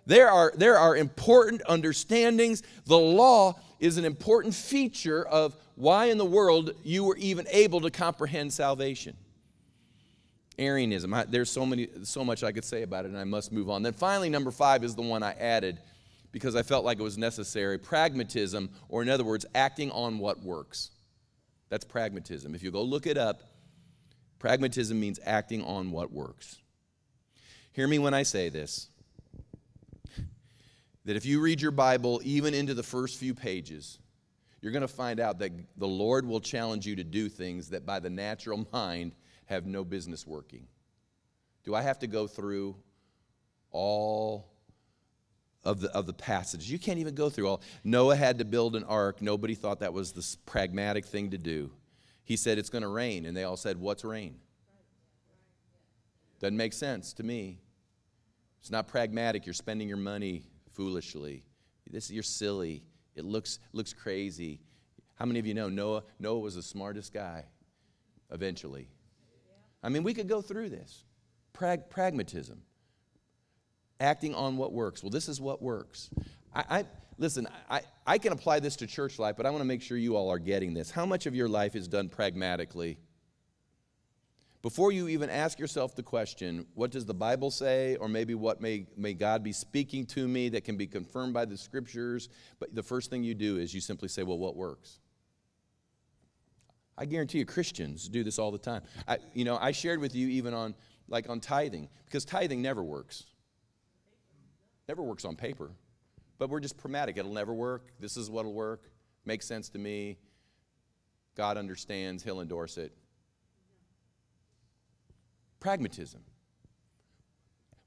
There are, there are important understandings. The law is an important feature of why in the world you were even able to comprehend salvation. Arianism. I, there's so, many, so much I could say about it, and I must move on. Then finally, number five is the one I added because I felt like it was necessary pragmatism, or in other words, acting on what works. That's pragmatism. If you go look it up, pragmatism means acting on what works. Hear me when I say this that if you read your Bible, even into the first few pages, you're going to find out that the Lord will challenge you to do things that by the natural <laughs> mind have no business working. Do I have to go through all of the, of the passages? You can't even go through all. Noah had to build an ark. Nobody thought that was the pragmatic thing to do. He said, It's going to rain. And they all said, What's rain? Doesn't make sense to me. It's not pragmatic. You're spending your money foolishly. This you're silly. It looks looks crazy. How many of you know Noah? Noah was the smartest guy. Eventually, I mean, we could go through this. Prag- pragmatism, acting on what works. Well, this is what works. I, I listen. I, I can apply this to church life, but I want to make sure you all are getting this. How much of your life is done pragmatically? before you even ask yourself the question, what does the Bible say, or maybe what may, may God be speaking to me that can be confirmed by the scriptures, but the first thing you do is you simply say, well, what works? I guarantee you Christians do this all the time. I, you know, I shared with you even on like on tithing, because tithing never works. Never works on paper. But we're just pragmatic. It'll never work. This is what'll work. Makes sense to me. God understands, He'll endorse it pragmatism.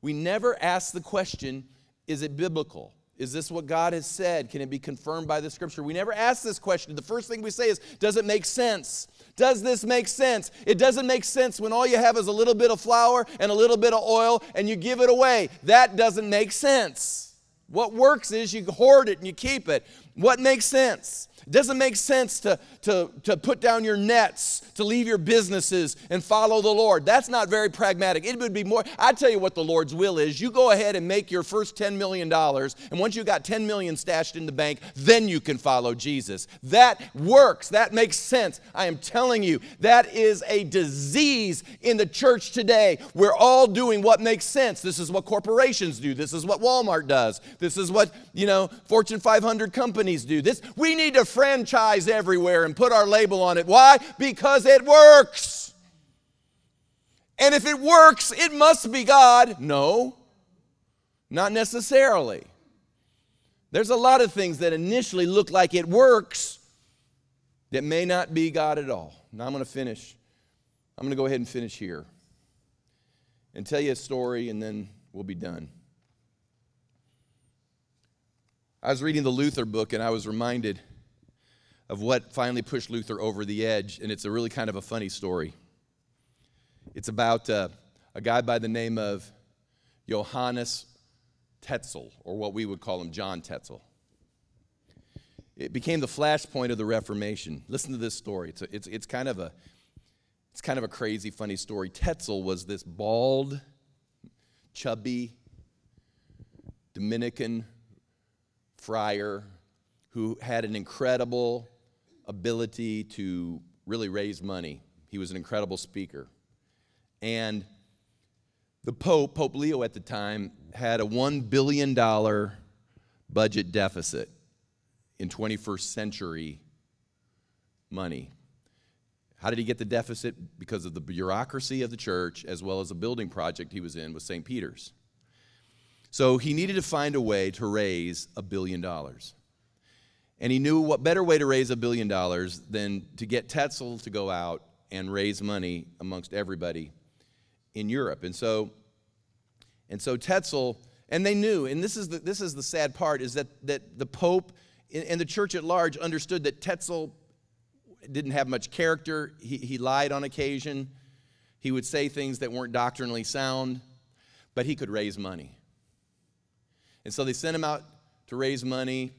We never ask the question is it biblical? Is this what God has said? Can it be confirmed by the scripture? We never ask this question. The first thing we say is, does it make sense? Does this make sense? It doesn't make sense when all you have is a little bit of flour and a little bit of oil and you give it away. That doesn't make sense. What works is you hoard it and you keep it. What makes sense? It doesn't make sense to, to, to put down your nets, to leave your businesses and follow the Lord. That's not very pragmatic. It would be more, I tell you what the Lord's will is. You go ahead and make your first $10 million, and once you got 10 million stashed in the bank, then you can follow Jesus. That works. That makes sense. I am telling you, that is a disease in the church today. We're all doing what makes sense. This is what corporations do. This is what Walmart does. This is what, you know, Fortune 500 companies do. This we need to franchise everywhere and put our label on it. Why? Because it works. And if it works, it must be God. No, not necessarily. There's a lot of things that initially look like it works that may not be God at all. Now I'm going to finish. I'm going to go ahead and finish here and tell you a story, and then we'll be done. I was reading the Luther book, and I was reminded of what finally pushed Luther over the edge, and it's a really kind of a funny story. It's about uh, a guy by the name of Johannes Tetzel, or what we would call him John Tetzel. It became the flashpoint of the Reformation. Listen to this story. It's, a, it's, it's, kind of a, it's kind of a crazy, funny story. Tetzel was this bald, chubby, Dominican friar who had an incredible ability to really raise money. He was an incredible speaker. And the Pope, Pope Leo at the time, had a $1 billion budget deficit in 21st century money. How did he get the deficit? Because of the bureaucracy of the church as well as a building project he was in with St. Peter's. So he needed to find a way to raise a billion dollars. And he knew what better way to raise a billion dollars than to get Tetzel to go out and raise money amongst everybody in Europe. And so, and so Tetzel, and they knew, and this is the, this is the sad part, is that, that the Pope and the church at large understood that Tetzel didn't have much character. He, he lied on occasion. He would say things that weren't doctrinally sound, but he could raise money. And so they sent him out to raise money.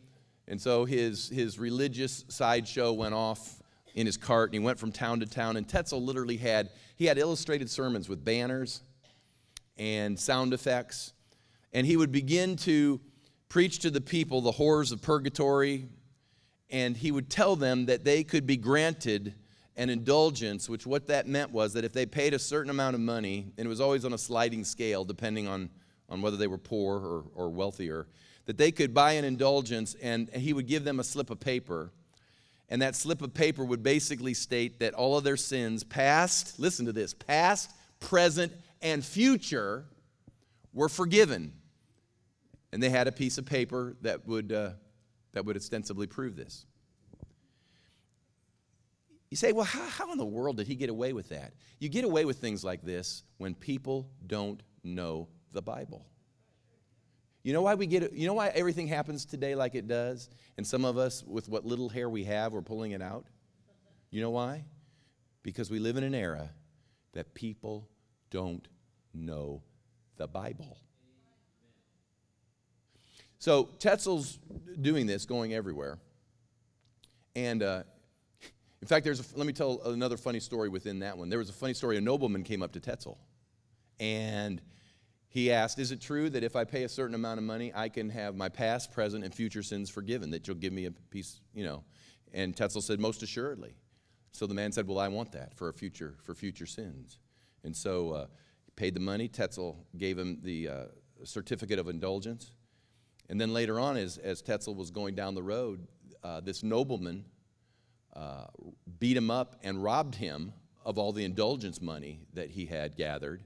And so his, his religious sideshow went off in his cart, and he went from town to town. And Tetzel literally had, he had illustrated sermons with banners and sound effects. And he would begin to preach to the people the horrors of purgatory, and he would tell them that they could be granted an indulgence, which what that meant was that if they paid a certain amount of money, and it was always on a sliding scale depending on, on whether they were poor or, or wealthier, that they could buy an indulgence and he would give them a slip of paper. And that slip of paper would basically state that all of their sins, past, listen to this, past, present, and future, were forgiven. And they had a piece of paper that would, uh, that would ostensibly prove this. You say, well, how, how in the world did he get away with that? You get away with things like this when people don't know the Bible. You know why we get you know why everything happens today like it does? And some of us, with what little hair we have, we're pulling it out. You know why? Because we live in an era that people don't know the Bible. So Tetzel's doing this, going everywhere. And uh, in fact, there's a, let me tell another funny story within that one. There was a funny story. A nobleman came up to Tetzel, and he asked, "Is it true that if I pay a certain amount of money, I can have my past, present, and future sins forgiven? That you'll give me a piece, you know?" And Tetzel said, "Most assuredly." So the man said, "Well, I want that for future for future sins." And so uh, he paid the money. Tetzel gave him the uh, certificate of indulgence. And then later on, as, as Tetzel was going down the road, uh, this nobleman uh, beat him up and robbed him of all the indulgence money that he had gathered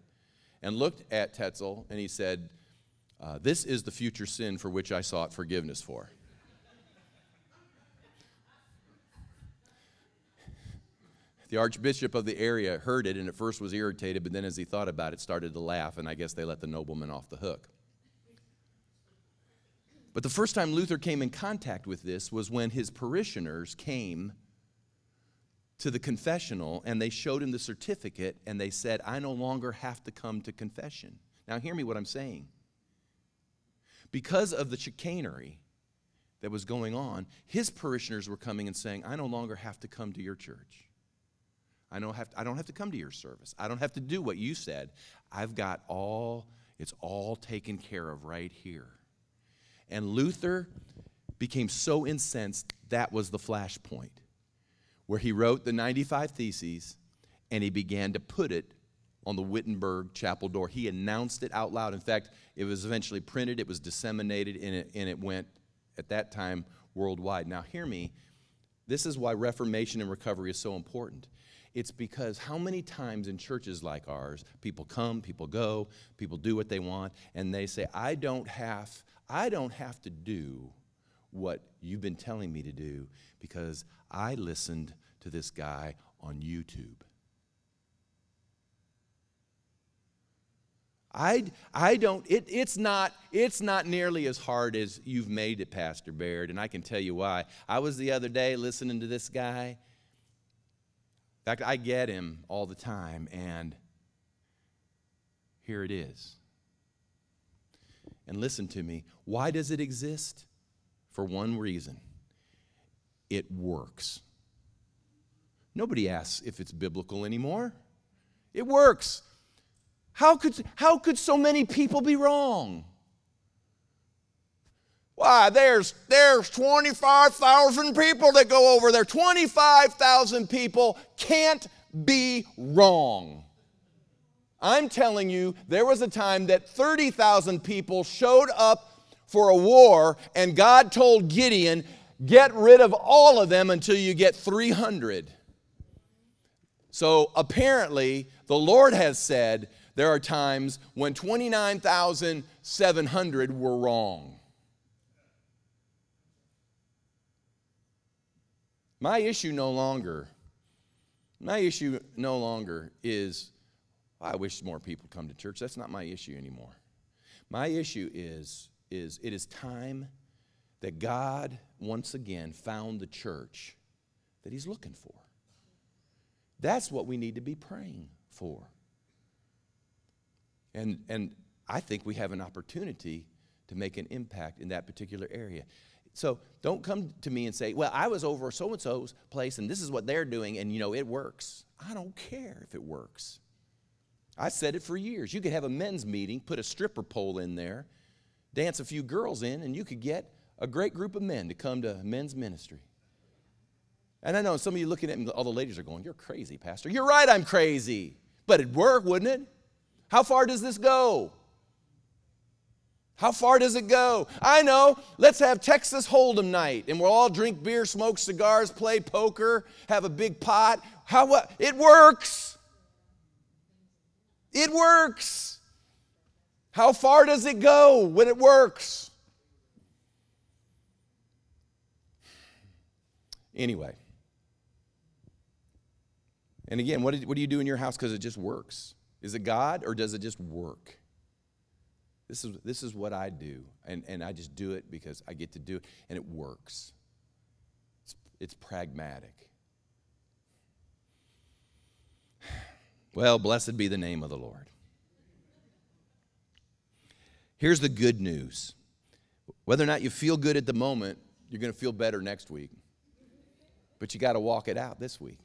and looked at Tetzel and he said, uh, This is the future sin for which I sought forgiveness for. the archbishop of the area heard it and at first was irritated, but then as he thought about it, started to laugh, and I guess they let the nobleman off the hook. But the first time Luther came in contact with this was when his parishioners came to the confessional and they showed him the certificate and they said, I no longer have to come to confession. Now, hear me what I'm saying. Because of the chicanery that was going on, his parishioners were coming and saying, I no longer have to come to your church. I don't have to, I don't have to come to your service. I don't have to do what you said. I've got all, it's all taken care of right here. And Luther became so incensed, that was the flashpoint where he wrote the 95 Theses and he began to put it on the Wittenberg chapel door. He announced it out loud. In fact, it was eventually printed, it was disseminated, and it, and it went at that time worldwide. Now, hear me. This is why Reformation and recovery is so important. It's because how many times in churches like ours, people come, people go, people do what they want, and they say, I don't have, I don't have to do what you've been telling me to do because I listened to this guy on YouTube. I, I don't, it, it's, not, it's not nearly as hard as you've made it, Pastor Baird, and I can tell you why. I was the other day listening to this guy. In fact, I get him all the time, and here it is. And listen to me. Why does it exist? For one reason it works. Nobody asks if it's biblical anymore. It works. How could, how could so many people be wrong? Why, there's, there's 25,000 people that go over there. 25,000 people can't be wrong. I'm telling you, there was a time that 30,000 people showed up for a war, and God told Gideon, Get rid of all of them until you get 300. So apparently, the Lord has said there are times when 29,700 were wrong. My issue no longer, my issue no longer is, I wish more people come to church. That's not my issue anymore. My issue is, is it is time that God once again found the church that He's looking for. That's what we need to be praying for. And, and I think we have an opportunity to make an impact in that particular area. So don't come to me and say, well, I was over so and so's place and this is what they're doing and you know it works. I don't care if it works. I said it for years. You could have a men's meeting, put a stripper pole in there, dance a few girls in, and you could get a great group of men to come to men's ministry. And I know some of you looking at me, all the ladies are going, You're crazy, Pastor. You're right, I'm crazy. But it'd work, wouldn't it? How far does this go? How far does it go? I know. Let's have Texas Hold'em night, and we'll all drink beer, smoke cigars, play poker, have a big pot. How what? It works. It works. How far does it go when it works? Anyway. And again, what, what do you do in your house because it just works? Is it God or does it just work? This is, this is what I do, and, and I just do it because I get to do it, and it works. It's, it's pragmatic. <sighs> Well, blessed be the name of the Lord. Here's the good news whether or not you feel good at the moment, you're going to feel better next week. But you got to walk it out this week.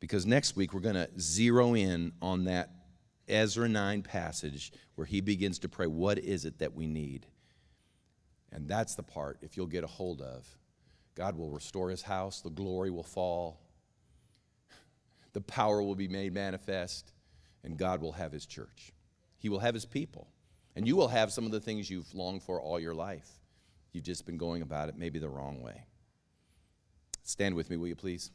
Because next week we're going to zero in on that Ezra 9 passage where he begins to pray, What is it that we need? And that's the part, if you'll get a hold of, God will restore his house, the glory will fall, the power will be made manifest, and God will have his church. He will have his people. And you will have some of the things you've longed for all your life. You've just been going about it maybe the wrong way. Stand with me, will you please?